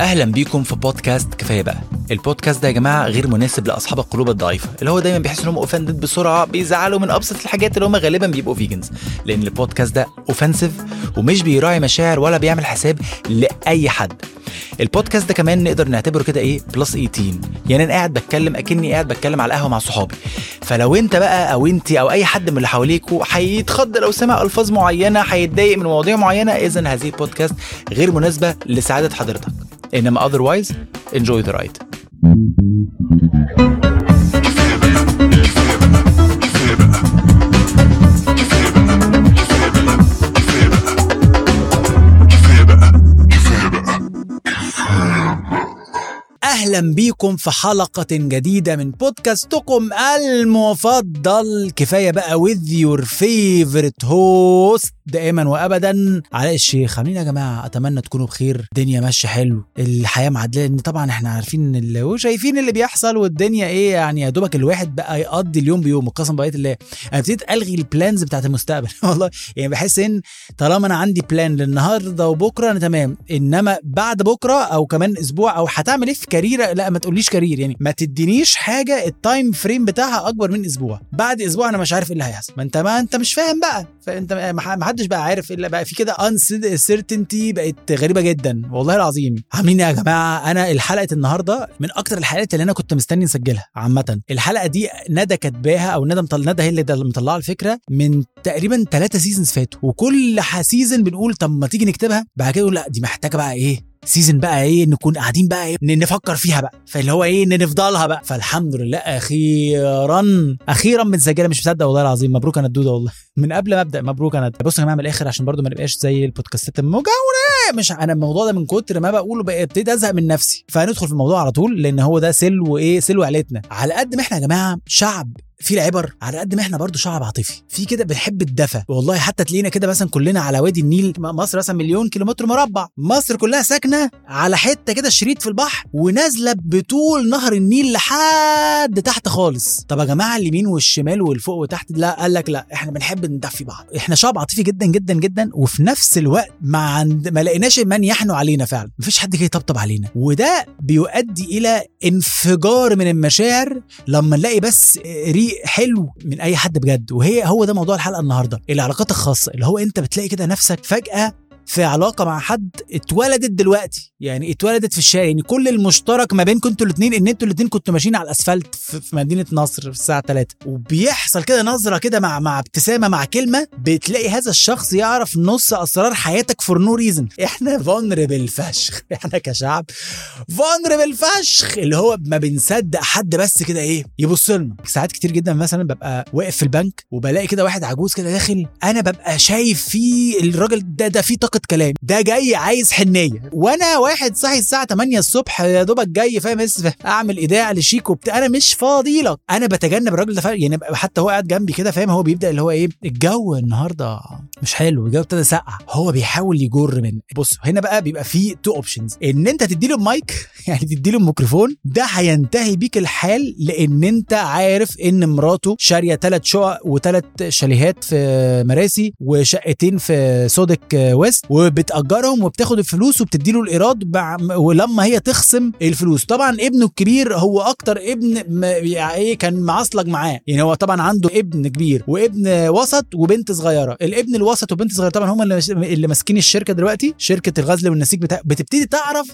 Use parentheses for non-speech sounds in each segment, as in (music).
أهلا بيكم في بودكاست كفاية بقى. البودكاست ده يا جماعة غير مناسب لأصحاب القلوب الضعيفة اللي هو دايما بيحس انهم offended بسرعة بيزعلوا من أبسط الحاجات اللي هم غالبا بيبقوا vegans لأن البودكاست ده offensive ومش بيراعي مشاعر ولا بيعمل حساب لأي حد. البودكاست ده كمان نقدر نعتبره كده إيه؟ plus 18 يعني أنا قاعد بتكلم أكني قاعد بتكلم على القهوة مع صحابي. فلو أنت بقى أو أنت أو أي حد من اللي حواليكوا هيتخض لو سمع ألفاظ معينة هيتضايق من مواضيع معينة اذا هذه البودكاست غير مناسبة لسعادة حضرتك. إنما otherwise enjoy the ride. أهلا بيكم في حلقة جديدة من بودكاستكم المفضل. كفاية بقى with your favorite host. دائما وابدا. علاء الشيخ عاملين يا جماعة أتمنى تكونوا بخير. الدنيا ماشية حلو. الحياة معدلة لأن طبعا إحنا عارفين اللي وشايفين اللي بيحصل والدنيا إيه يعني يا دوبك الواحد بقى يقضي اليوم بيومه. قسم بقيه الله أنا ابتديت ألغي ال plans بتاعت المستقبل. (laughs) والله يعني بحس إن طالما أنا عندي plan للنهاردة وبكرة أنا تمام. إنما بعد بكرة أو كمان أسبوع أو هتعمل إيه في career؟ لا ما تقوليش career. يعني ما تدينيش حاجة ال time frame بتاعها أكبر من أسبوع. بعد أسبوع أنا مش عارف إيه اللي هيحصل. ما أنت ما أنت مش فاهم بقى. فأنت ما حدش بقى عارف إلا بقى في كده uncertainty بقت غريبة جدا. والله العظيم. عاملين يا جماعة؟ أنا الحلقة النهارده من أكتر الحلقات اللي أنا كنت مستني نسجلها عامة. الحلقة دي ندى كاتباها أو ندى مطل... ندى هي اللي مطلعة الفكرة من تقريبا ثلاثة seasons فاتوا. وكل season بنقول طب ما تيجي نكتبها؟ بعد كده لأ دي محتاجة بقى إيه؟ season بقى إيه نكون قاعدين بقى إيه نفكر فيها بقى. فاللي هو إيه نفضلها بقى. فالحمد لله أخيرا أخيرا متسجله مش مصدق والله العظيم. مبروك أنا الدودة والله. (laughs) من قبل ما أبدأ مبروك أنا. بص يا جماعة من الآخر عشان برضو ما نبقاش زي البودكاستات المجاورة. مش أنا الموضوع ده من كتر ما بقوله بقى ابتديت أزهق من نفسي. فهندخل في الموضوع على طول لأن هو ده سلو إيه سلو عيلتنا. على قد ما إحنا يا جماعة شعب في العبر على قد ما إحنا برضو شعب عاطفي. في كده بنحب الدفى والله حتى تلاقينا كده مثلا كلنا على وادي النيل مصر مثلا مليون كيلومتر مربع. مصر كلها ساكنة على حتة كده شريط في البحر ونازلة بطول نهر النيل لحد تحت خالص. طب يا جماعة اليمين والشمال والفوق وتحت لا قال لك لا إحنا بنحب ندفي بعض. إحنا شعب عاطفي جدا جدا جدا وفي نفس الوقت ما عند ما لقيناش من يحنوا علينا فعلا. مفيش حد جاي يطبطب علينا. وده بيؤدي إلى انفجار من المشاعر لما نلاقي بس ريق حلو من أي حد بجد. وهي هو ده موضوع الحلقة النهارده. العلاقات الخاصة اللي هو أنت بتلاقي كده نفسك فجأة في علاقة مع حد اتولدت دلوقتي. يعني اتولدت في الشارع. يعني كل المشترك ما بينكم أنتوا الاثنين ان أنتوا الاثنين كنتوا ماشيين على الأسفلت في مدينة نصر في الساعة 3 وبيحصل كده نظرة كده مع مع ابتسامة مع كلمة بتلاقي هذا الشخص يعرف نص أسرار حياتك for no reason إحنا vulnerable فشخ. (laughs) إحنا كشعب vulnerable فشخ. اللي هو ما بنصدق حد بس كده إيه يبص لنا. ساعات كتير جدا مثلا ببقى واقف في البنك وبلاقي كده واحد عجوز كده داخل. أنا ببقى شايف فيه الراجل ده ده فيه كلام. ده جاي عايز حنية. وأنا واحد صاحي الساعة 8 الصبح يا دوبك جاي فاهم؟ أعمل إيداع لشيك وبتاع. أنا مش فاضي لك. أنا بتجنب الراجل ده يعني حتى هو قاعد جنبي كده فاهم؟ هو بيبدأ اللي هو إيه الجو النهارده مش حلو. الجو ابتدى سقع هو بيحاول يجر من بص هنا بقى بيبقى فيه two options إن أنت تدي له مايك (laughs) يعني تدي له ميكروفون ده هينتهي بيك الحال لأن أنت عارف إن مراته شارية ثلاث شقق وثلاث شاليهات في مراسي وشقتين في سوديك ويست. وبتأجرهم وبتاخد الفلوس وبتدي له الايراد ولما هي تخصم الفلوس. طبعا ابنه الكبير هو أكتر ابن يعني إيه كان معصلج معاه. يعني هو طبعا عنده ابن كبير وابن وسط وبنت صغيرة. الابن الوسط وبنت صغيرة طبعا هم اللي اللي ماسكين الشركة دلوقتي. شركة الغزل والنسيج بتاع بتبتدي تعرف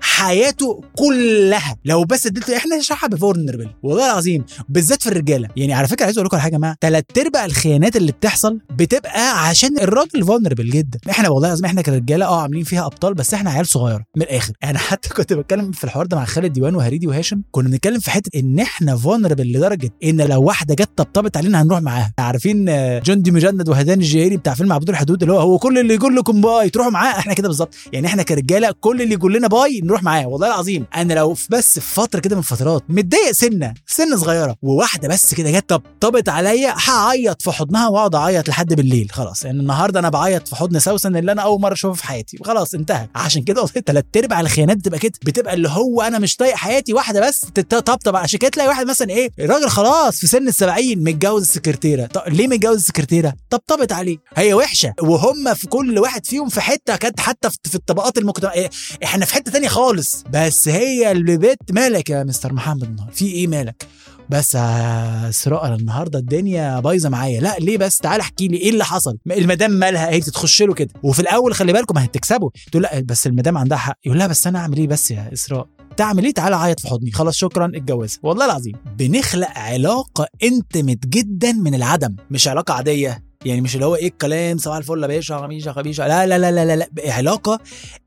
حياته كلها. لو بس اديته إحنا شعب vulnerable والله العظيم بالذات في الرجالة. يعني على فكرة عايز أقول لكم على حاجة يا جماعة. ثلاث أرباع الخيانات اللي بتحصل بتبقى عشان الراجل vulnerable جدا. إحنا والله العظيم إحنا كرجاله آه عاملين فيها ابطال بس إحنا عيال صغيره من الآخر. أنا حتى (laughs) كنت بتكلم في الحوار ده مع خالد ديوان وهريدي وهاشم. كنا بنتكلم في حتة ان إحنا vulnerable لدرجه ان لو واحدة جت طبطبت علينا هنروح معاها. عارفين جندي مجند وهدان الجيزي بتاع فيلم عبود الحدود اللي هو هو كل اللي يقول لكم bye تروحوا معاه. إحنا كده بالظبط. يعني إحنا كرجاله كل اللي يقول لنا bye نروح معاه. والله العظيم أنا لو بس في فتره كده من فترات متضايق سنه سنه صغيره وواحده بس كده جت طبطبت عليا هعيط في حضنها واقعد اعيط لحد بالليل. خلاص يعني النهارده أنا بعيط في حضن سوسن اللي أنا أول مرة أشوفه في حياتي. وخلاص انتهى. عشان كده ثلاث أرباع الخيانات بتبقى كده. بتبقى اللي هو أنا مش طايق حياتي واحدة بس. تطبطب عشان كده تلاقي واحد مثلا إيه الراجل خلاص في سن السبعين متجوز السكرتيرة. طب ليه متجوز السكرتيرة؟ طبطبت عليه. هي وحشة. وهم في كل واحد فيهم في حتة كانت حتى في الطبقات المجتمعيه إحنا في حتة تانية خالص. بس هي اللي بيت مالك يا مستر محمد النهارده؟ في إيه مالك؟ بس أنا النهارده الدنيا بايظة معايا. لا ليه بس؟ تعالى احكي لي إيه اللي حصل. المدام مالها هي تخش له كده. وفي الأول خلي بالكم ما هتكسبوا تقول لا بس المدام عندها حق. يقول لها بس أنا أعمل إيه بس يا اسراء تعمل إيه؟ تعالى عيط في حضني. خلاص شكرا اتجوزها. والله العظيم بنخلق علاقة انتمت جدا من العدم مش علاقة عادية. يعني مش اللي هو إيه الكلام صباح الفل يا باشا خميشه خميشه لا لا لا لا لا, لا. علاقه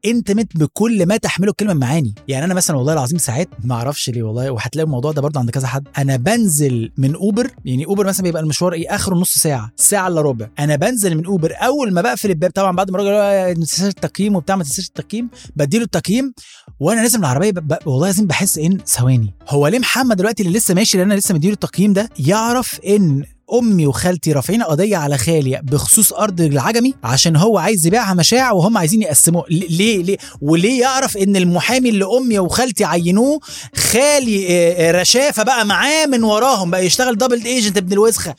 انتمت بكل ما تحمله الكلمة من معاني يعني أنا مثلا والله العظيم ساعات ما أعرفش ليه والله وهتلاقي الموضوع ده برضه عند كذا حد أنا بنزل من أوبر يعني أوبر مثلا بيبقى المشوار إيه اخره نص ساعة ساعة إلا ربع أنا بنزل من أوبر أول ما بقفل الباب طبعا بعد ما الراجل ما تنساش التقييم وبتاع ما تنساش التقييم بديله التقييم وأنا نازل من العربيه. والله لازم بحس إن ثواني هو ليه محمد دلوقتي اللي لسه ماشي اللي أنا لسه مديله التقييم ده يعرف إن أمي وخالتي رافعين قضية على خالي بخصوص أرض العجمي عشان هو عايز يبيعها مشاع وهم عايزين يقسموها ليه ليه؟ وليه يعرف إن المحامي اللي أمي وخالتي عينوه خالي رشافة بقى معاه من وراهم بقى يشتغل double agent ابن الوسخة.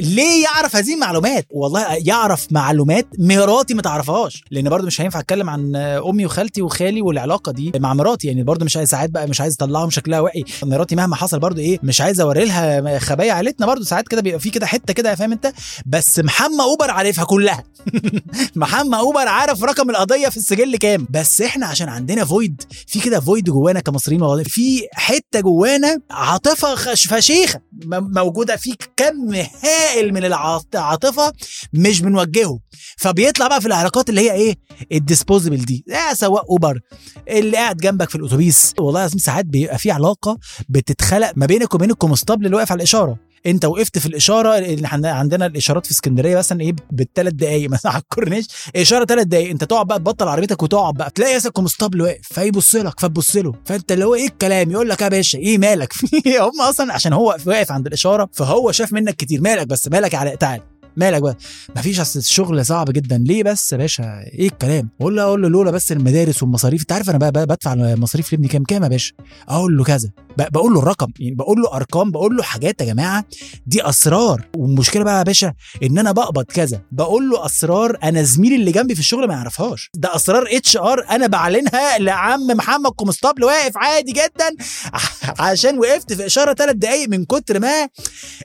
ليه يعرف هذه المعلومات؟ والله يعرف معلومات مراتي ما تعرفهاش لأن برضو مش هينفع أتكلم عن أمي وخالتي وخالي والعلاقة دي مع مراتي. يعني برضو مش عايز ساعات بقى مش عايز اطلعهم شكلها وحش مراتي مهما حصل برضو إيه مش عايز أوري لها خبايا عيلتنا برضو ساعات كده في كده حتة كده فاهم انت؟ بس محمد أوبر عارفها كلها. (laughs) محمد أوبر عارف رقم القضية في السجل كام. بس إحنا عشان عندنا void في كده void جوانا كمصريين في حتة جوانا عاطفة فشيخة موجودة في كم هائل من العاطفه مش بنوجهه. فبيطلع بقى في العلاقات اللي هي إيه؟ ال disposable دي. يا سواق أوبر اللي قاعد جنبك في الأتوبيس. والله العظيم ساعات بيبقى في علاقة بتتخلق ما بينك وبين الكونستابل اللي واقف على الإشارة. انت وقفت في الإشارة اللي عندنا الإشارات في اسكندرية مثلا إيه بالثلاث دقائق مثلا (laughs) على الكورنيش. إشارة ثلاث دقائق أنت تقعد بقى تبطل عربيتك وتقعد بقى. تلاقي مثلا كونستابل واقف فيبص لك فتبص له. فأنت اللي هو إيه الكلام؟ يقول لك يا باشا إيه مالك؟ (laughs) هم أصلا عشان هو واقف عند الإشارة فهو شاف منك كتير. مالك بس؟ مالك على تعال. مالك بقى؟ مفيش أصل الشغل صعب جدا. ليه بس يا باشا؟ إيه الكلام؟ أقول له أقول له لولا بس المدارس والمصاريف. أنت عارف أنا بقى بدفع مصاريف لابني كام كام يا باشا؟ أقول له كذا. بقول له الرقم يعني بقول له أرقام بقول له حاجات يا جماعة. دي أسرار. والمشكلة بقى يا باشا إن أنا بقبض كذا. بقول له أسرار أنا زميلي اللي جنبي في الشغل ما يعرفهاش. ده أسرار HR أنا بعلنها لعم محمد كونستابل واقف عادي جدا. (laughs) عشان وقفت في إشارة ثلاث دقايق من كتر ما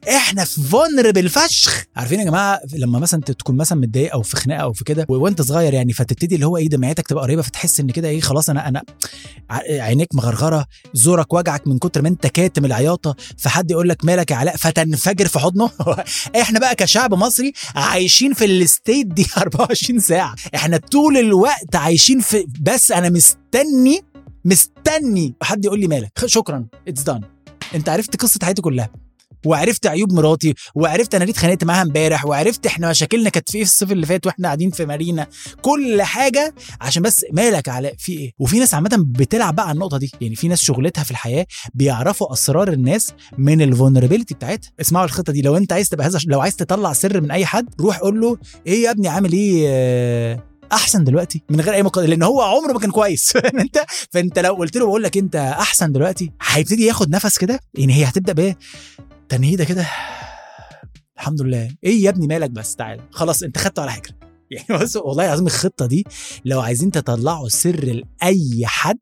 إحنا في vulnerable فشخ. عارفين يا جماعة؟ لما مثلا تكون مثلا متضايق أو في خناقة أو في كده وأنت صغير يعني فتبتدي اللي هو إيه دمعتك تبقى قريبة فتحس إن كده إيه خلاص أنا أنا عينيك مغرغرة زورك وجعك من كتر ما أنت كاتم العياطة فحد يقول لك مالك يا علاء فتنفجر في حضنه. (laughs) إحنا بقى كشعب مصري عايشين في ال state دي (laughs) 24 ساعة. إحنا طول الوقت عايشين في بس أنا مستني مستني حد يقول لي مالك. شكرا it's done أنت عرفت قصة حياتي كلها. وعرفت عيوب مراتي وعرفت أنا ليه اتخانقت معاها امبارح وعرفت إحنا مشاكلنا كانت في إيه في الصيف اللي فات وإحنا قاعدين في مارينا. كل حاجة عشان بس مالك علاء في إيه؟ وفي ناس عامة بتلعب بقى على النقطة دي. يعني في ناس شغلتها في الحياة بيعرفوا أسرار الناس من ال vulnerability بتاعتها. اسمعوا الخطة دي. لو أنت عايز تبقى هذا لو عايز تطلع سر من أي حد روح قول له إيه يا ابني عامل إيه؟ أحسن دلوقتي. من غير أي مقدمه لأن هو عمره ما كان كويس. (laughs) أنت؟ فأنت لو قلت له بقول لك أنت أحسن دلوقتي هيبتدي ياخد نفس كده؟ يعني هي هتبدأ بإيه؟ تنهيده كده. الحمد لله. إيه يا ابني مالك بس؟ تعالى خلاص أنت خدته على حجر يعني بص والله العظيم الخطة دي لو عايزين تطلعوا سر لأي حد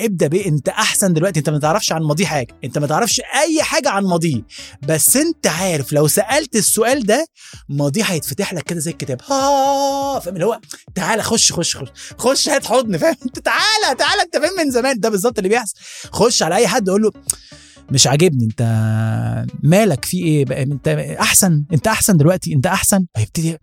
ابدأ بيه. أنت أحسن دلوقتي. أنت ما تعرفش عن ماضيه حاجة. أنت ما تعرفش أي حاجة عن ماضيه. بس أنت عارف لو سألت السؤال ده ماضيه هيتفتح لك كده زي الكتاب. ها فاهم؟ اللي هو تعالى خش خش خش. خش هات حضن فاهم؟ انت (laughs) تعالى تعالى أنت فاهم؟ من زمان. ده بالظبط اللي بيحصل. خش على أي حد قول له مش عاجبني. انت مالك؟ في إيه بقى؟ انت احسن؟ انت احسن دلوقتي؟ انت احسن؟ هيبتدي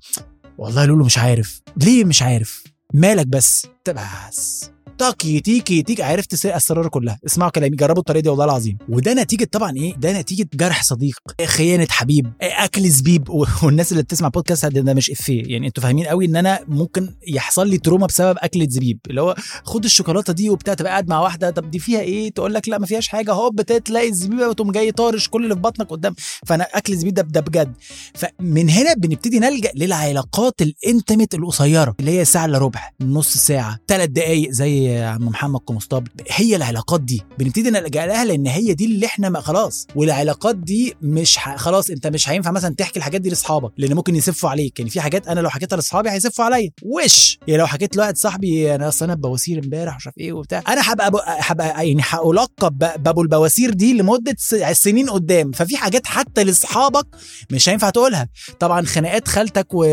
والله لولو مش عارف. ليه مش عارف؟ مالك بس؟ بس طاق يتيك يتيك عرفت الاسرار كلها. اسمعوا كلامي جربوا الطريقة دي والله العظيم. وده نتيجة طبعا إيه؟ ده نتيجة جرح صديق خيانة حبيب أكل زبيب. (laughs) والناس اللي بتسمع بودكاست ده, ده مش إفيه. يعني أنتوا فاهمين قوي إن أنا ممكن يحصل لي تروما بسبب أكلة زبيب. اللي هو خد الشوكولاتة دي وبتاع تبقى قاعد مع واحدة طب دي فيها إيه؟ تقول لك لا ما فيهاش حاجة. هوب تلاقي الزبيبة وتقوم جاي طارش كل اللي في بطنك قدام. فأنا أكل الزبيب ده ده بجد. فمن هنا بنبتدي نلجأ للعلاقات الانتمت القصيرة اللي هي ساعة إلا ربع نص ساعة ثلاث دقائق زي عم محمد كمصطاب هي العلاقات دي بنبتدي نلجا لها لأن هي دي اللي إحنا ما خلاص والعلاقات دي مش ح... خلاص أنت مش هينفع مثلا تحكي الحاجات دي لأصحابك لأن ممكن يسفوا عليك يعني في حاجات أنا لو حكيتها لأصحابي هيسفوا عليا وش يعني لو حكيت لواحد صاحبي أنا اصل أنا بواسير إمبارح مش عارف إيه وبتاع أنا هبقى هبقى يعني هلقب بابو البواسير دي لمدة سنين قدام ففي حاجات حتى لأصحابك مش هينفع تقولها طبعا خناقات خالتك. و...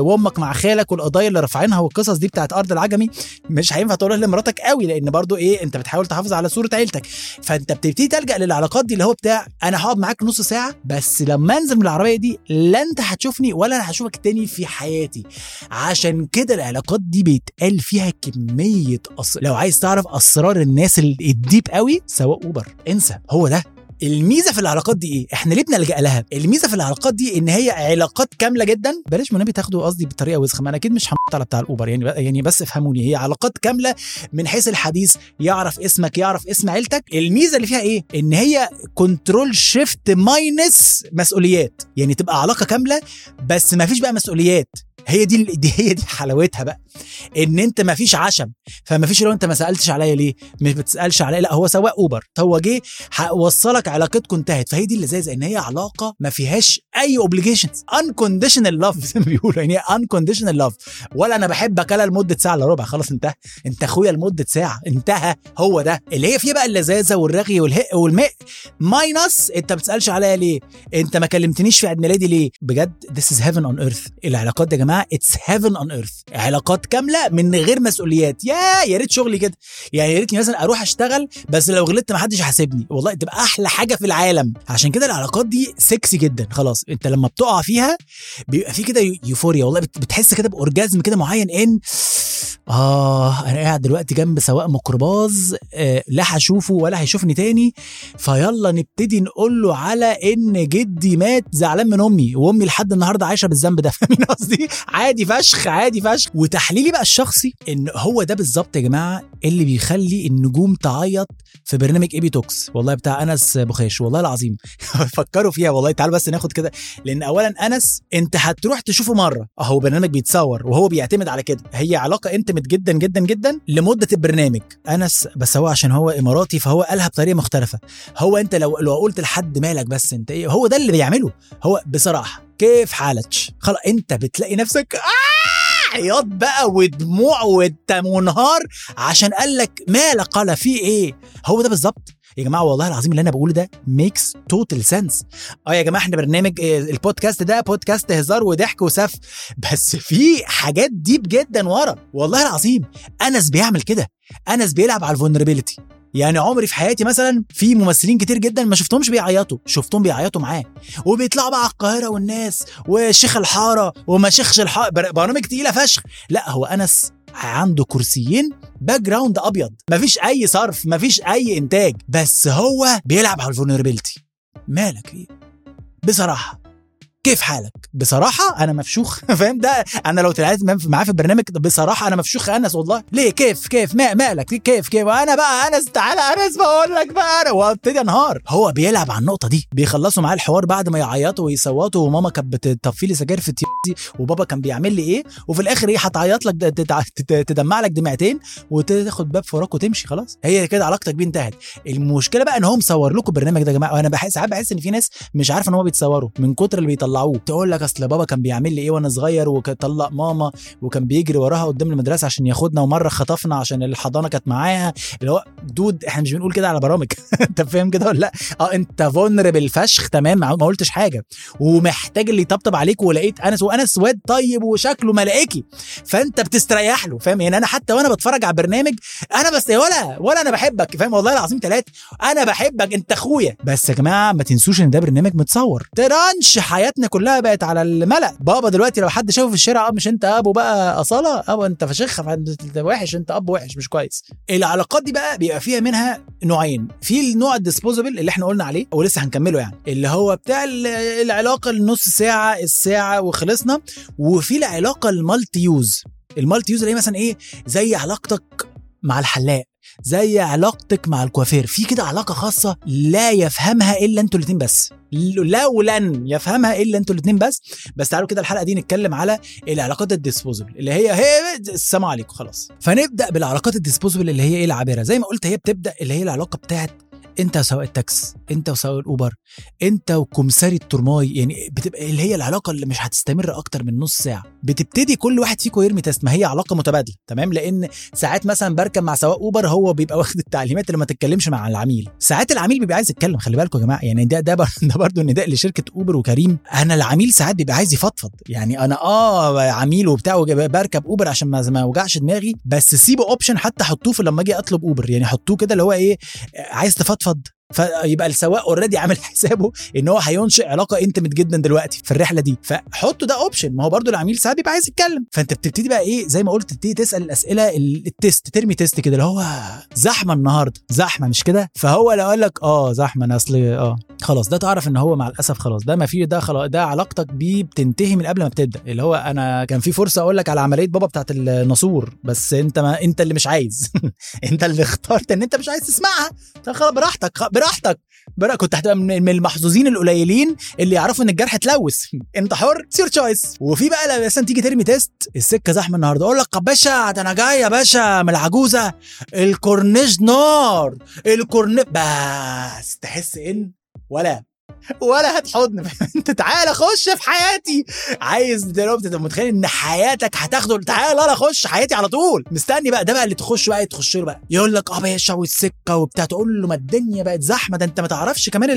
وأمك مع خالك والقضايا اللي رافعينها والقصص دي بتاعت أرض العجمي مش هينفع تقولها لمراتك قوي لأن برضو إيه أنت بتحاول تحافظ على صورة عيلتك. فأنت بتبتدي تلجأ للعلاقات دي اللي هو بتاع أنا هقعد معاك نص ساعة بس لما أنزل من العربية دي لا أنت هتشوفني ولا أنا هشوفك تاني في حياتي. عشان كده العلاقات دي بيتقال فيها كمية أس... لو عايز تعرف أسرار الناس ال- الديب قوي سواء أوبر. انسى هو ده. الميزة في العلاقات دي إيه؟ إحنا ليه بنلجأ لها؟ الميزة في العلاقات دي إن هي علاقات كاملة جدا. بلاش منبي تاخدوا قصدي بطريقة وسخة. ما أنا أكيد مش هموت على بتاع الأوبر. يعني يعني بس افهموني. هي علاقات كاملة من حيث الحديث يعرف اسمك يعرف اسم عيلتك. الميزة اللي فيها إيه؟ إن هي control shift minus مسؤوليات. يعني تبقى علاقة كاملة بس ما فيش بقى مسؤوليات. هي دي دي هي دي حلاوتها بقى إن أنت ما فيش عشم فما فيش لو أنت ما سألتش عليا ليه مش بتسألش عليا لا هو سواق أوبر هو جه وصلك علاقتكم انتهت فهي دي اللذاذة إن هي علاقة ما فيهاش أي obligations unconditional love زي ما بيقولوا يعني unconditional love ولا أنا بحبك أنا لمدة ساعة إلا ربع خلاص انتهى انت أخويا لمدة ساعة انتهى هو ده. اللي هي فيها بقى اللذاذة والرغي والهق والماء minus أنت ما بتسألش عليا ليه أنت ما كلمتنيش في عيد ميلادي ليه بجد this is heaven on earth العلاقات دي يا جماعة it's heaven on earth. علاقات كاملة من غير مسؤوليات. يا يا ريت شغلي كده. يعني يا ريتني مثلا أروح أشتغل بس لو غلطت ما حدش يحاسبني والله تبقى أحلى حاجة في العالم. عشان كده العلاقات دي سكسي جدا. خلاص أنت لما بتقع فيها بيبقى في كده يوفوريا والله بت- بتحس كده بأورجازم كده معين إن آه أنا قاعد دلوقتي جنب سواق ميكروباص آه لا هشوفه ولا هيشوفني تاني. فيلا نبتدي نقول له على إن جدي مات زعلان من أمي. وأمي لحد النهارده عايشة بالذنب ده. (laughs) فاهمين قصدي؟ عادي فشخ عادي فشخ. وتحليلي بقى الشخصي إن هو ده بالظبط يا جماعة اللي بيخلي النجوم تعيط في برنامج ايبي توكس والله بتاع أنس بخيش والله العظيم. (laughs) فكروا فيها والله. تعالوا بس ناخد كده. لأن اولا أنس أنت هتروح تشوفه مرة. أهو برنامج بيتصور وهو بيعتمد على كده. هي علاقة انتمت جدا جدا جدا لمدة البرنامج. أنس بس هو عشان هو إماراتي فهو قالها بطريقة مختلفة. هو أنت لو لو قلت لحد مالك بس أنت إيه هو ده اللي بيعمله. هو بصراحة كيف حالك؟ خلاص انت بتلاقي نفسك آه! عياط بقى ودموع وانت منهار عشان قال لك مالك قال في إيه؟ هو ده بالظبط؟ يا جماعة والله العظيم اللي أنا بقوله ده makes total sense آه يا جماعة إحنا برنامج آه، البودكاست ده بودكاست هزار وضحك وسف. بس في حاجات deep جدا ورا. والله العظيم أنس بيعمل كده. أنس بيلعب على ال vulnerability يعني عمري في حياتي مثلا في ممثلين كتير جدا ما شفتهمش بيعيطوا شفتهم بيعيطوا معاه. وبيطلعوا بقى على القاهرة والناس وشيخ الحارة وما شيخش الحاره بر- برامج تقيلة فشخ. لا هو انس عنده كرسيين background ابيض مفيش أي صرف مفيش أي إنتاج. بس هو بيلعب على ال vulnerability مالك إيه؟ بصراحة. كيف حالك؟ بصراحة أنا مفشوخ (laughs) فاهم؟ ده أنا لو طلعت معاه في البرنامج بصراحة أنا مفشوخ أنس والله. ليه؟ كيف؟ كيف؟ ما مالك؟ كيف؟ كيف؟ أنا بقى أنس تعالى أنس بقول لك بقى. أنا وابتدي انهار هو بيلعب على النقطة دي. بيخلصوا معاه الحوار بعد ما يعيطوا ويصوتوا وماما كانت بتطفي لي سجاير في طيزي وبابا كان بيعمل لي إيه وفي الآخر إيه هتعيط لك تدمع لك دمعتين وتاخد باب فراك وتمشي خلاص. هي كده علاقتك بيه انتهت. المشكلة بقى إن هو مصور لكم البرنامج ده يا جماعة. وأنا بحس ساعات بحس إن في ناس مش عارفة إن هو بيتصوروا من كتر اللي بيطلعوه. تقول لك أصل بابا كان بيعمل لي إيه وأنا صغير وطلق ماما وكان بيجري وراها قدام المدرسة عشان ياخدنا ومرة خطفنا عشان الحضانة كانت معاها. اللي هو دود إحنا مش بنقول كده على برامج. (laughs) أنت فاهم كده ولا لأ؟ آه أنت فولنربل فشخ تمام ما قلتش حاجة. ومحتاج اللي يطبطب عليك ولقيت انس وانس واد طيب وشكله ملائكي. فانت بتستريح له فاهم؟ يعني أنا حتى وأنا بتفرج على برنامج أنا بس ولا ولا أنا بحبك فاهم؟ والله العظيم ثلاثة أنا بحبك انت اخويا. بس يا جماعة ما تنسوش ان ده برنامج متصور. ترانش حياتنا كلها بقت على الملأ. بابا دلوقتي لو حد شافه في الشارع آه مش انت ابو بقى أصالة؟ ابو انت فشخ فانت وحش انت اب وحش مش كويس. العلاقات دي بقى بيبقى فيها منها نوعين. في النوع ال disposable اللي إحنا قلنا عليه ولسه هنكمله يعني اللي هو بتاع ال- العلاقة النص ساعة الساعة وخلصنا وفي العلاقة ال multi-use ال multi-use اللي هي مثلا إيه؟ زي علاقتك مع الحلاق زي علاقتك مع الكوافير. في كده علاقة خاصة لا يفهمها إلا أنتوا الاتنين بس. لا ولن يفهمها إلا أنتوا الاتنين بس. بس تعالوا كده الحلقة دي نتكلم على العلاقات ال disposable اللي هي هي السلام عليكم خلاص. فنبدأ بالعلاقات ال disposable اللي هي إيه العابرة؟ زي ما قلت هي بتبدأ اللي هي العلاقة بتاعت انت وسواق التاكسي انت وسواق الاوبر انت وكمساري الترماي يعني بتبقى اللي هي العلاقة اللي مش هتستمر أكتر من نص ساعة. بتبتدي كل واحد فيكم يرمي test ما هي علاقة متبادلة تمام؟ لأن ساعات مثلا بركب مع سواق أوبر هو بيبقى (laughs) واخد التعليمات اللي ما تتكلمش مع العميل. ساعات العميل بيبقى عايز يتكلم خلي بالكم يا جماعة يعني ده ده (laughs) ده برضه نداء لشركة أوبر وكريم. أنا العميل ساعات بيبقى عايز يفضفض يعني أنا آه عميل وبتاع بركب أوبر عشان ما أوجعش دماغي بس سيبوا option حتى حطوه في لما أجي أطلب أوبر. يعني حطوه كده اللي هو إيه عايز تفضفض تفضل فيبقى السواق already عامل (laughs) حسابه إن هو هينشئ علاقة intimate جدا دلوقتي في الرحلة دي. فحطوا ده option ما هو برضو العميل ساعات بيبقى عايز يتكلم. فأنت بتبتدي بقى إيه؟ زي ما قلت تبتدي تسأل الأسئلة ال- ال test ترمي test كده اللي هو زحمة النهارده. زحمة مش كده؟ فهو لو قال لك آه زحمة أنا أصل آه. خلاص ده تعرف إن هو مع الأسف خلاص. ده ما فيه ده خلاص ده علاقتك بيه بتنتهي من قبل ما بتبدأ. اللي هو أنا كان في فرصة أقول لك على عملية بابا بتاعت الناسور بس أنت ما أنت اللي مش عايز. (laughs) أنت اللي اخترت إن أنت مش عايز تسمعها. طب خلاص براحتك. براحتك. برا كنت هتبقى من المحظوظين القليلين اللي يعرفوا إن الجرح اتلوث. (laughs) انت حر؟ it's your choice وفي بقى مثلا تيجي ترمي test السكة زحمة النهارده. أقول لك باشا ده أنا جاي يا باشا من العجوزة. الكورنيش نار. الكورنيش بس تحس إن ولا. ولا هتحضن. (laughs) انت تعالى خش في حياتي. عايز دلوقتي تبقى متخيل ان حياتك هتاخده؟ تعالى أنا اخش حياتي على طول. مستني بقى ده بقى اللي تخش بقى تخش له بقى. يقول لك آه باشا والسكة وبتاع. تقول له ما الدنيا بقت زحمة. ده انت ما تعرفش كمان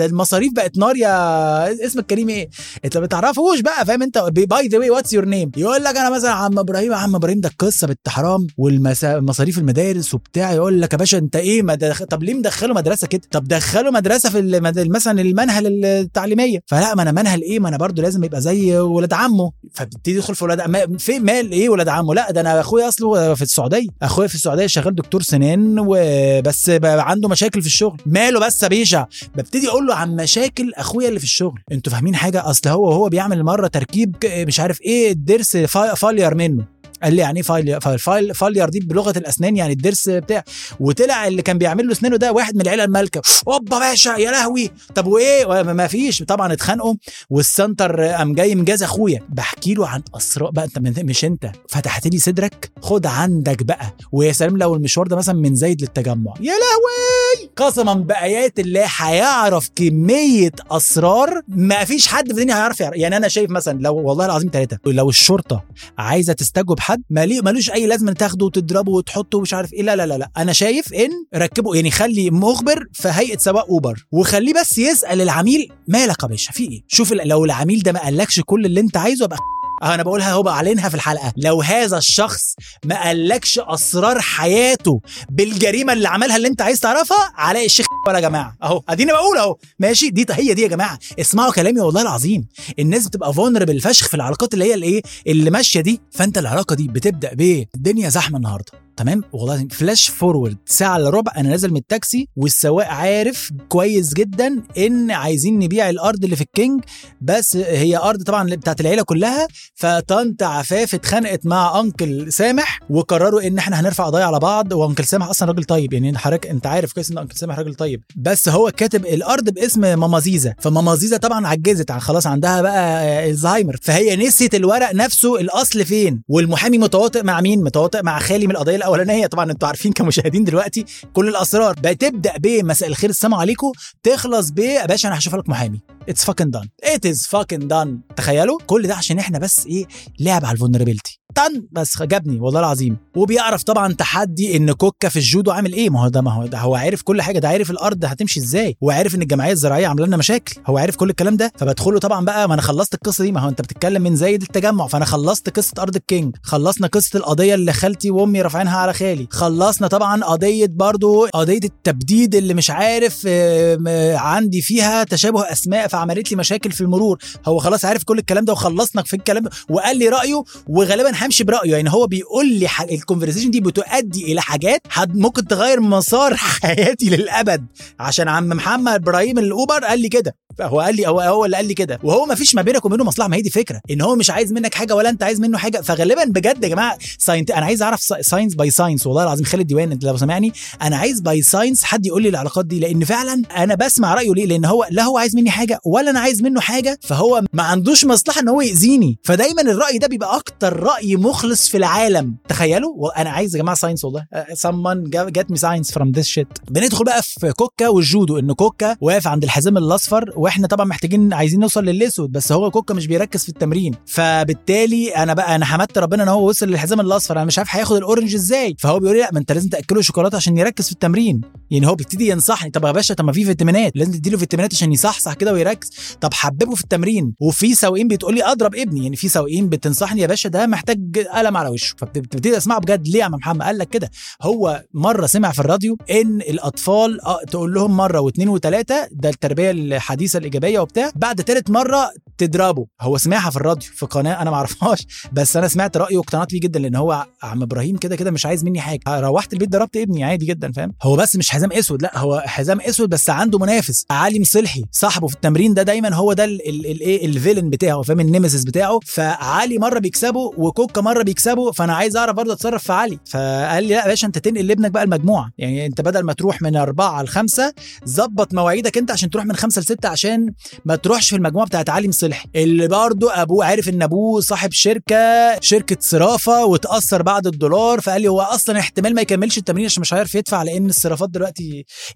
المصاريف بقت نار يا اسمك كريم إيه؟ انت ما تعرفوش بقى فاهم انت؟ by the way what's your name يقول لك أنا مثلا عم إبراهيم عم إبراهيم ده القصة بنت حرام. والمصاريف المدارس وبتاع. يقول لك يا باشا انت إيه؟ ما دخ... طب ليه مدخله مدرسة كده؟ طب دخله مدرسة في. مثلا المنهل التعليمية. فلا ما أنا منهل إيه؟ ما أنا برضو لازم يبقى زي ولاد عمه. فبتبتدي يدخل في ولاد ما... في مال إيه ولاد عمه؟ لا ده أنا أخويا أصله في السعودية. أخويا في السعودية شغال دكتور سنان وبس عنده مشاكل في الشغل. ماله بس يا باشا؟ ببتدي أقول له عن مشاكل أخويا اللي في الشغل. أنتوا فاهمين حاجة؟ أصل هو وهو بيعمل مرة تركيب مش عارف إيه الضرس fa- failure منه. قال لي يعني إيه fail fail؟ failure دي بلغة الأسنان يعني الضرس بتاع. وطلع اللي كان بيعمل له اسنانه ده واحد من العيلة المالكة. أوبا باشا يا لهوي. طب وإيه؟ ما فيش. طبعا اتخانقوا وال center قام جاي مجاز أخويا. بحكي له عن اسرار بقى. أنت مش أنت. فتحت لي صدرك. خد عندك بقى. ويا سلام لو المشوار ده مثلا من زايد للتجمع. يا لهوي! قسما بآيات الله هيعرف كمية أسرار ما فيش حد في الدنيا هيعرف يعرف. يعني أنا شايف مثلا لو والله العظيم ثلاثة لو الشرطة عايزة تستجوب حد ملوش أي لازمة تاخده وتضربه وتحطه ومش عارف إيه. لا لا لا لا. أنا شايف إن ركبه يعني خلي مخبر في هيئة سواق أوبر وخليه بس يسأل العميل مالك يا باشا في إيه؟ شوف لو العميل ده ما قالكش كل اللي أنت عايزه يبقى آه أنا بقولها أهو بعلنها في الحلقة. لو هذا الشخص ما قالكش أسرار حياته بالجريمة اللي عملها اللي أنت عايز تعرفها علاء الشيخ ولا جماعة. أهو أديني بقول أهو. ماشي؟ دي هي دي يا جماعة. اسمعوا كلامي والله العظيم. الناس بتبقى vulnerable فشخ في العلاقات اللي هي الإيه؟ اللي ماشية دي. فأنت العلاقة دي بتبدأ بإيه؟ الدنيا زحمة النهارده. تمام؟ والله flash forward ساعة إلا ربع أنا نازل من التاكسي والسواق عارف كويس جدا إن عايزين نبيع الأرض اللي في الكينج بس هي أرض طبعا بتاعت العيلة كلها فطنط عفاف اتخانقت مع uncle سامح وقرروا إن إحنا هنرفع قضايا على بعض و uncle سامح أصلا راجل طيب يعني حضرتك أنت عارف كويس إن uncle سامح راجل طيب بس هو كاتب الأرض باسم ماما زيزا فماما زيزا طبعا عجزت خلاص عندها بقى الزهايمر فهي نسيت الورق نفسه الأصل فين والمحامي متواطئ مع مين؟ متواطئ مع خالي من القضية الأولانية طبعا أنتوا عارفين كمشاهدين دلوقتي كل الأسرار. بتبدأ بمساء الخير. السلام عليكم. تخلص ب يا باشا أنا هشوف لك محامي. it's fucking done it is fucking done تخيلوا؟ كل ده عشان إحنا بس إيه؟ لعب على ال vulnerability طن بس جابني والله العظيم. وبيعرف طبعا تحدي إن كوكا في الجودو عامل إيه. ما هو ده ما هو ده هو عارف كل حاجة. ده عارف الأرض هتمشي إزاي. وعارف إن الجمعية الزراعية عاملة لنا مشاكل. هو عارف كل الكلام ده. فبدخله طبعا بقى ما أنا خلصت القصة دي. ما هو أنت بتتكلم من زايد التجمع. فأنا خلصت قصة أرض الكينج. خلصنا قصة القضية اللي خالتي وأمي رافعينها على خالي. خلصنا طبعا قضية برضو قضية التبديد اللي مش عارف آه، عندي فيها تشابه أسماء فعملت لي مشاكل في المرور. هو خلاص عارف كل الكلام ده وخلصنا في الكلام ده وقال لي رأيه وغالبا همشي برأيه. يعني هو بيقول لي ال conversation دي بتؤدي إلى حاجات ممكن تغير مسار (laughs) حياتي للأبد. عشان عم محمد إبراهيم الأوبر قال لي كده. هو قال لي هو هو اللي قال لي كده. وهو ما فيش ما بينك وبينه مصلحة ما هي دي فكرة. إن هو مش عايز منك حاجة ولا أنت عايز منه حاجة. فغالبا بجد يا جماعة science أنا عايز أعرف science by science والله العظيم خالد ديوان أنت لو سامعني أنا عايز by science حد يقول لي العلاقات دي. لأن فعلا أنا بسمع رأيه ليه؟ لأن هو لا هو عايز مني حاجة ولا أنا عايز منه حاجة فهو ما عندوش مصلحة إن هو يأذيني. فدايما الرأي ده بيبقى أكتر رأي مخلص في العالم. تخيلوا؟ وأنا عايز يا جماعة science والله. someone get me science from this shit. بندخل بقى في كوكا والجودو إن كوكا واقف عند الحزام الأصفر وإحنا طبعا محتاجين عايزين نوصل للأسود بس هو كوكا مش بيركز في التمرين. فبالتالي أنا بقى أنا حمدت ربنا إن هو وصل للحزام الأصفر. أنا مش عارف هياخد الأورنج إزاي؟ فهو بيقول لي لأ ما أنت لازم تأكله شوكولاتة عشان يركز في التمرين. يعني هو بيبتدي ينصحني طب يا باشا طب ما في فيتامينات. لازم تديله فيتامينات عشان يصحصح كده ويركز. طب حببه في التمرين. وفي سواقين بتقول لي اضرب ابني. يعني في سواقين بتنصحني يا باشا ده محتاج قلم على وشه. فبتبتدي اسمعه بجد. ليه يا عم محمد؟ قال لك كده. هو مرة سمع في الراديو إن الأطفال آه تقول لهم مرة واثنين وثلاثه ده التربية الحديثة الإيجابية وبتاع. بعد ثالث مرة تضربه. هو سمعها في الراديو في قناة أنا ما اعرفهاش (laughs) بس أنا سمعت رأيه واقتنعت بيه جدا لأن هو عم إبراهيم كده كده مش عايز مني حاجة. روحت البيت ضربت ابني عادي جدا فاهم؟ هو بس مش حزام اسود لا هو حزام اسود بس عنده منافس. علي مصلحي صاحبه في التمرين ده دايما هو ده الايه الفيلن بتاعه فاهم؟ النيمسيس بتاعه. فعلي مرة بيكسبه وكوكا مرة بيكسبه فأنا عايز أعرف برضه أتصرف في علي. فقال لي لا يا باشا أنت تنقل لابنك بقى المجموعة. يعني أنت بدل ما تروح من أربعة لخمسه ظبط مواعيدك أنت عشان تروح من خمسة لسته عشان ما تروحش في المجموعة بتاعت علي مصلحي. اللي برضه أبوه عارف إن أبوه صاحب شركة شركة صرافة وتاثر بعد الدولار. فقال لي هو أصلا احتمال ما يكملش التمرين عشان مش هيعرف يدفع لأن الصرافات دلوقتي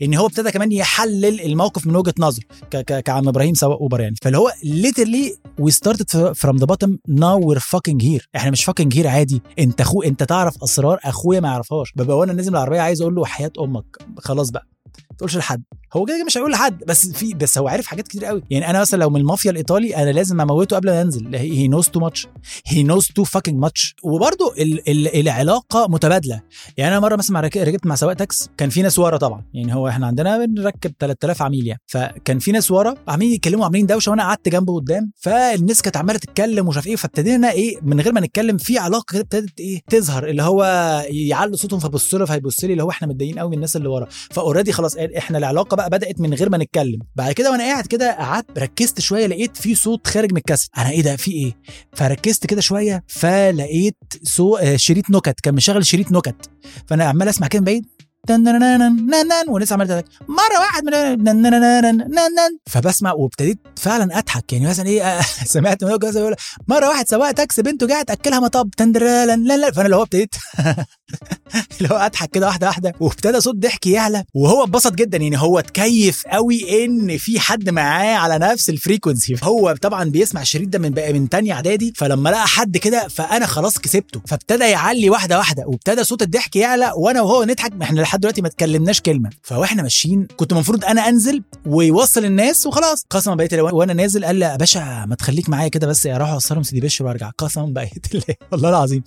إن هو ابتدى كمان يحلل الموقف من وجهة نظره كعم إبراهيم سواق أوبر يعني. فاللي هو literally we started from the bottom now we're fucking here. إحنا مش fucking here عادي. أنت اخو أنت تعرف أسرار أخويا ما يعرفهاش. ببقى وأنا نازل العربية عايز أقول له حياة أمك. خلاص بقى. ما تقولش لحد. هو كده مش هيقول لحد بس في بس هو عارف حاجات كتير قوي. يعني أنا مثلا لو من المافيا الإيطالي أنا لازم أموته قبل ما انزل he knows too much he knows too fucking much وبرده ال ال العلاقة متبادلة. يعني أنا مرة مثلا رك- ركبت مع سواق تاكس كان في ناس ورا طبعا. يعني هو إحنا عندنا بنركب 3000 عميل يعني. فكان في ناس ورا عاملين يتكلموا عاملين دوشه وأنا قعدت جنبه قدام. فالناس كانت عمالة تتكلم ومش عارف إيه. فابتدينا إيه من غير ما نتكلم في علاقة كده ابتدت إيه تظهر. اللي هو يعلوا صوتهم فبص له فهيبص لي. اللي هو إحنا متضايقين قوي من الناس اللي ورا. ف already خلاص إحنا العلاقة بقى بدأت من غير ما نتكلم. بعد كده وأنا قاعد كده قعدت ركزت شوية لقيت في صوت خارج من الكاسيت. أنا إيه ده؟ في إيه؟ فركزت كده شوية فلقيت سو آه، شريط نكت كان مشغل شريط نكت فأنا عمال أسمع كده بعيد. ولسه عمال مره واحد فبسمع وابتديت فعلا اضحك يعني مثلا إيه سمعت يقول مره واحد سواق تاكسي بنته جاية تاكلها مطب فانا اللي هو ابتديت اللي هو اضحك كده واحدة واحدة وابتدى صوت ضحكي يعلى وهو اتبسط جدا يعني هو اتكيف قوي ان في حد معاه على نفس الفريكونسي هو طبعا بيسمع الشريط ده من بقى من تاني اعدادي فلما لقى حد كده فانا خلاص كسبته فابتدى يعلي واحدة واحدة وابتدى صوت الضحك يعلى وأنا وهو نضحك إحنا لحد دلوقتي ما اتكلمناش كلمة. فواحنا ماشيين كنت المفروض أنا أنزل ويوصل الناس وخلاص. قسما بقيت وأنا نازل قال لي يا باشا ما تخليك معايا كده بس أروح أوصلهم سيدي بشر وأرجع. قسما بقيت الله والله العظيم.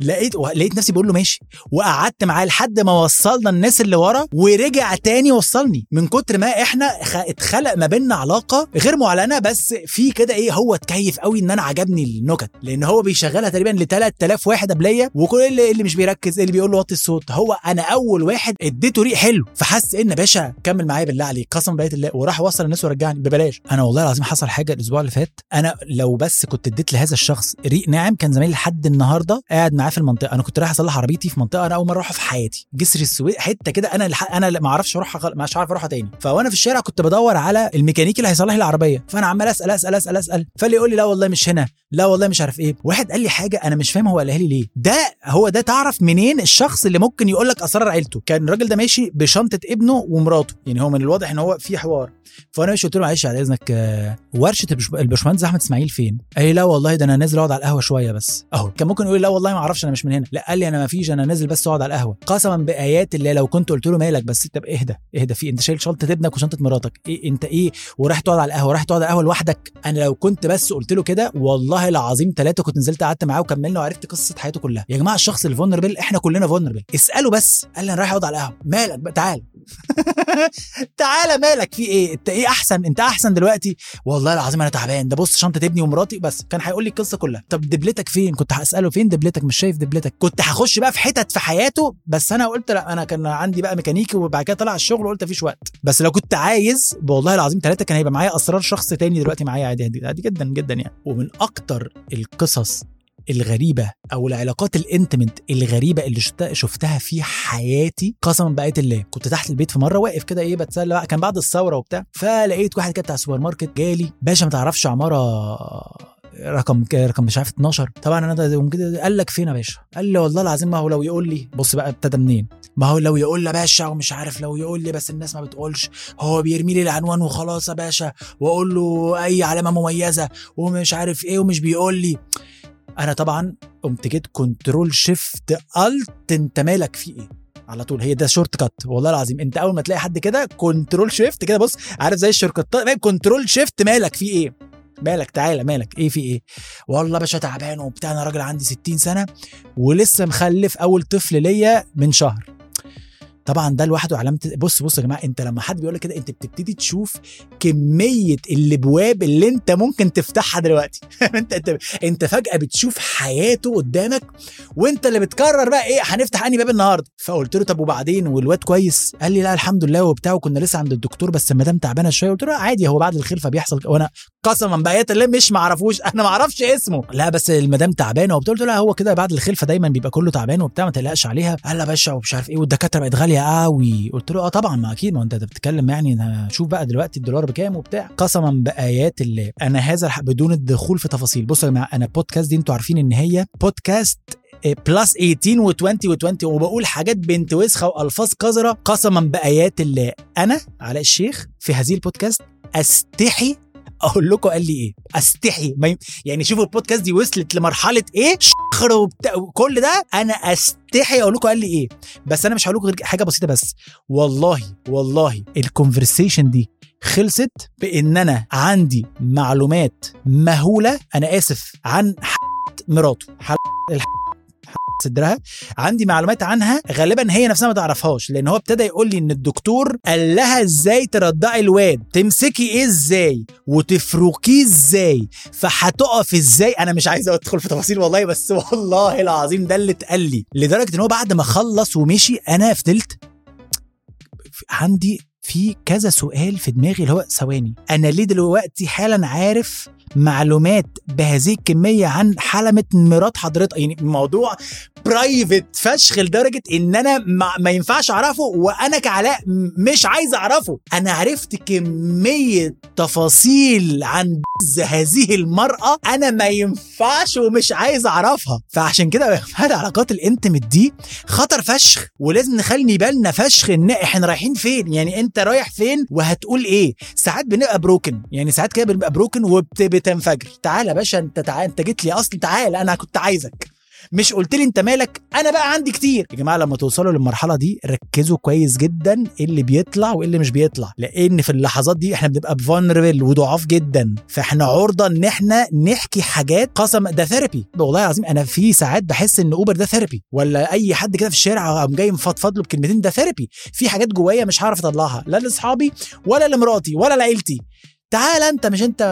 لقيت لقيت نفسي بقول له ماشي. وقعدت معاه لحد ما وصلنا الناس اللي ورا ورجع تاني وصلني. من كتر ما إحنا. اتخلق ما بيننا علاقة غير معلنة بس في كده إيه هو اتكيف قوي إن أنا عجبني النكت. لأن هو بيشغلها تقريبا ل 3000 واحد قبليه وكل اللي, اللي مش بيركز اللي بيقول له وطي الصوت. هو أنا أول واحد اديته ريق حلو فحس إن باشا كمل معايا بالله عليك. قسم بقيت الله وراح وصل الناس ورجعني ببلاش. أنا والله العظيم حصل حاجة الأسبوع اللي فات. أنا لو بس كنت اديت لهذا الشخص ريق ناعم كان زمايلي لحد النهارده قاعد معاه في المنطقة. أنا كنت رايح أصلح عربيتي في منطقة أنا أول مرة أروحها في حياتي. جسر السويس حتة كده أنا. أنا ما أعرفش أروحها. مش عارف أروحها تاني. فوأنا في الشارع كنت بدور على الميكانيكي اللي هيصلح لي العربية. فأنا عمال أسأل أسأل أسأل أسأل. فاللي يقول لي لا والله مش هنا. لا والله مش عارف إيه. واحد قال لي حاجة أنا مش فاهم هو قالها لي ليه. ده هو ده تعرف منين الشخص اللي ممكن يقول لك أسرار عيلته؟ كان الراجل ده ماشي بشنطة ابنه ومراته. يعني هو من الواضح إن هو في حوار. فأنا ماشي قلت له معلش على إذنك آه، ورشة الباشمهندس أحمد إسماعيل فين؟ قال لي لا والله ده أنا نازل أقعد على القهوة شوية بس. أهو. كان ممكن يقول لا والله ما أعرفش أنا مش من هنا. لا قال لي أنا ما فيش أنا نازل بس أقعد على القهوة. قسما بآيات الله لو كنت قلت له مالك بس طب اهدى اهدى في أنت شايل شنطة ابنك وشنطة مراتك. إيه أنت إيه؟ ورايح تقعد على القهوة رايح تقعد على القهوة لوحدك. أنا لو كنت بس قلت له كده والله العظيم ثلاثة كنت نزلت قعدت معاه وكملنا وعرفت قصة حياته كلها. يا جماعة الشخص ال vulnerable إحنا كلنا vulnerable. اسأله بس. قال لي أنا رايح أقعد على القهوة. مالك بقى؟ تعال. (laughs) تعالى مالك في إيه؟ أنت إيه أحسن؟ أنت أحسن دلوقتي؟ والله العظيم أنا تعبان. ده بص شنطة ابني ومراتي بس. كان هيقول لي القصة كلها. طب دبلتك فين؟ كنت هسأله فين دبلتك؟ مش شايف دبلتك. كنت هخش بقى في حتت في حياته بس أنا قلت لا أنا كان عندي بقى ميكانيكي وبعد كده طلع الشغل وقلت مفيش وقت. بس لو كنت عايز والله العظيم ثلاثة كان هيبقى معايا أسرار شخص تاني دلوقتي معايا عادي, عادي جدا جدا يعني. ومن أكتر القصص الغريبة أو العلاقات ال intimate الغريبة اللي شفت- شفتها في حياتي قسما بآية الله كنت تحت البيت في مرة واقف كده إيه بتسلى بقى كان بعد الثورة وبتاع فلقيت واحد كده بتاع سوبر ماركت جالي باشا ما تعرفش عمارة رقم رقم مش عارف 12 طبعا أنا كده قال لك فين يا باشا؟ قال لي والله العظيم ما هو لو يقول لي بص بقى ابتدى منين. ما هو لو يقول لي يا باشا ومش عارف لو يقول لي بس الناس ما بتقولش هو بيرمي لي العنوان وخلاص يا باشا وأقول له أي علامة مميزة ومش عارف إيه ومش بيقول لي. أنا طبعا قمت جيت control shift alt أنت مالك في إيه؟ على طول. هي ده shortcut والله العظيم أنت أول ما تلاقي حد كده control shift كده بص عارف زي ال short control shift مالك في إيه؟ مالك؟ تعالى مالك؟ إيه في إيه؟ والله باشا تعبان وبتاع أنا راجل عندي 60 سنة ولسه مخلف أول طفل ليا من شهر. طبعا ده لوحده علامه بص بص يا جماعة انت لما حد بيقول لك كده انت بتبتدي تشوف كمية الابواب اللي انت ممكن تفتحها دلوقتي. (laughs) انت؟ انت انت فجأة بتشوف حياته قدامك وانت اللي بتكرر بقى إيه هنفتح انهي باب النهارده؟ فقلت له طب وبعدين؟ والواد كويس. قال لي لا الحمد لله وبتاع وكنا لسه عند الدكتور بس المدام تعبانة شوية قلت له عادي هو بعد الخلفة بيحصل وأنا قسما بايات الله مش معرفوش؟ (laughs) أنا ما أعرفش اسمه. لا بس المدام تعبانة وبتاع قلت له لا هو كده بعد الخلفة دايما بيبقى كله تعبان وبتاع ما تقلقش عليها. قال لا باشا ومش عارف إيه والدكاترة بقت غالية قوي. قلت له آه طبعا ما أكيد ما أنت بتتكلم يعني شوف بقى دلوقتي الدولار بكام وبتاع. قسما بآيات الله أنا هذا بدون الدخول في تفاصيل. بصوا يا جماعة أنا البودكاست دي أنتوا عارفين إن هي podcast plus 18 و20 و20 وبقول حاجات بنت وسخة وألفاظ قذرة. قسما بآيات الله أنا علاء الشيخ في هذه البودكاست أستحي أقول لكم قال لي إيه؟ استحي. ما ي... يعني شوفوا البودكاست دي وصلت لمرحلة إيه؟ شخر وبتاع كل ده. أنا استحي أقول لكم قال لي إيه. بس أنا مش هقول لكم غير حاجة بسيطة بس. والله والله الكونفرسيشن دي خلصت بان أنا عندي معلومات مهولة. أنا آسف عن مراته. صدرها. عندي معلومات عنها غالبا هي نفسها ما تعرفهاش لأن هو ابتدى يقول لي إن الدكتور قال لها إزاي ترضعي الواد تمسكي إيه إزاي وتفركيه إزاي فهتقف إزاي؟ أنا مش عايز أدخل في تفاصيل والله بس والله العظيم ده اللي اتقال لي. لدرجة إن هو بعد ما خلص ومشي أنا فضلت عندي في كذا سؤال في دماغي اللي هو ثواني أنا ليه دلوقتي حالا عارف معلومات بهذه الكمية عن حلمة مرات حضرتك. يعني الموضوع برايفت فشخ لدرجة إن أنا ما, ما ينفعش أعرفه وأنا كعلاء مش عايز أعرفه. أنا عرفت كمية تفاصيل عن هذه المرأة أنا ما ينفعش ومش عايز أعرفها. فعشان كده العلاقات الانتمت دي خطر فشخ ولازم نخلي بالنا فشخ إن إحنا رايحين فين. يعني أنت رايح فين وهتقول إيه؟ ساعات بنبقى broken يعني ساعات كده بنبقى broken وبتنفجر تعالى يا باشا انت تعال انت جيت لي. اصل تعال أنا كنت عايزك. مش قلت لي انت مالك أنا بقى عندي كتير. يا جماعة لما توصلوا للمرحلة دي ركزوا كويس جدا إيه اللي بيطلع وإيه اللي مش بيطلع. لأن في اللحظات دي إحنا بنبقى vulnerable وضعاف جدا. فإحنا عرضة إن إحنا نحكي حاجات قسم ده therapy والله العظيم أنا في ساعات بحس إن اوبر ده therapy ولا أي حد كده في الشارع قام جاي مفضفض له بكلمتين ده therapy في حاجات جوايا مش هعرف أطلعها. لا لأصحابي ولا لمراتي ولا لعيلتي. تعال أنت مش أنت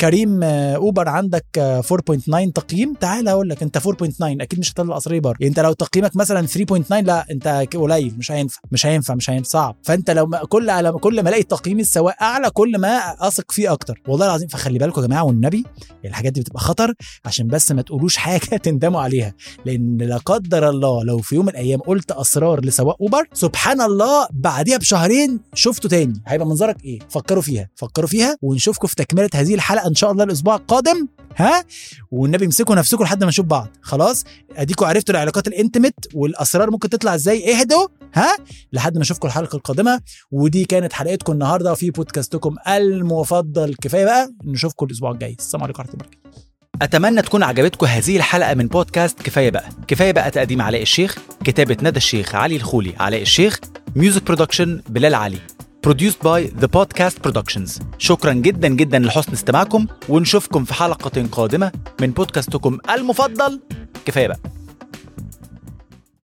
كريم آه، أوبر عندك آه، 4.9 تقييم. تعال أقول لك أنت 4.9 أكيد مش هتطلع قصري بار أنت لو تقييمك مثلا 3.9 لا أنت قليل مش هينفع مش هينفع مش هينفع صعب. فأنت لو كل على كل ما ألاقي تقييم السواق أعلى كل ما أثق فيه أكتر. والله العظيم فخلي بالكم يا جماعة والنبي الحاجات دي بتبقى خطر عشان بس ما تقولوش حاجة (laughs) تندموا عليها. لأن لا قدر الله لو في يوم من الأيام قلت أسرار لسواق أوبر سبحان الله بعديها بشهرين شفته تاني. هيبقى منظرك إيه؟ فكروا فيها فكروا فيها ونشوفكم في تكملة هذه الحلقة. إن شاء الله الأسبوع القادم ها؟ والنبي امسكوا نفسكم لحد ما نشوف بعض. خلاص؟ أديكوا عرفتوا العلاقات ال intimate والأسرار ممكن تطلع إزاي؟ اهدوا ها؟ لحد ما اشوفكم الحلقة القادمة. ودي كانت حلقتكم النهارده في بودكاستكم المفضل. كفاية بقى نشوفكم الأسبوع الجاي. السلام عليكم ورحمة الله وبركاته. أتمنى تكون عجبتكم هذه الحلقة من بودكاست كفاية بقى. كفاية بقى تقديم علاء الشيخ كتابة ندى الشيخ علي الخولي. علاء الشيخ music production بلال علي. Produced by The Podcast Productions. شكرا جدا جدا لحسن استماعكم ونشوفكم في حلقة قادمة من بودكاستكم المفضل. كفاية بقى.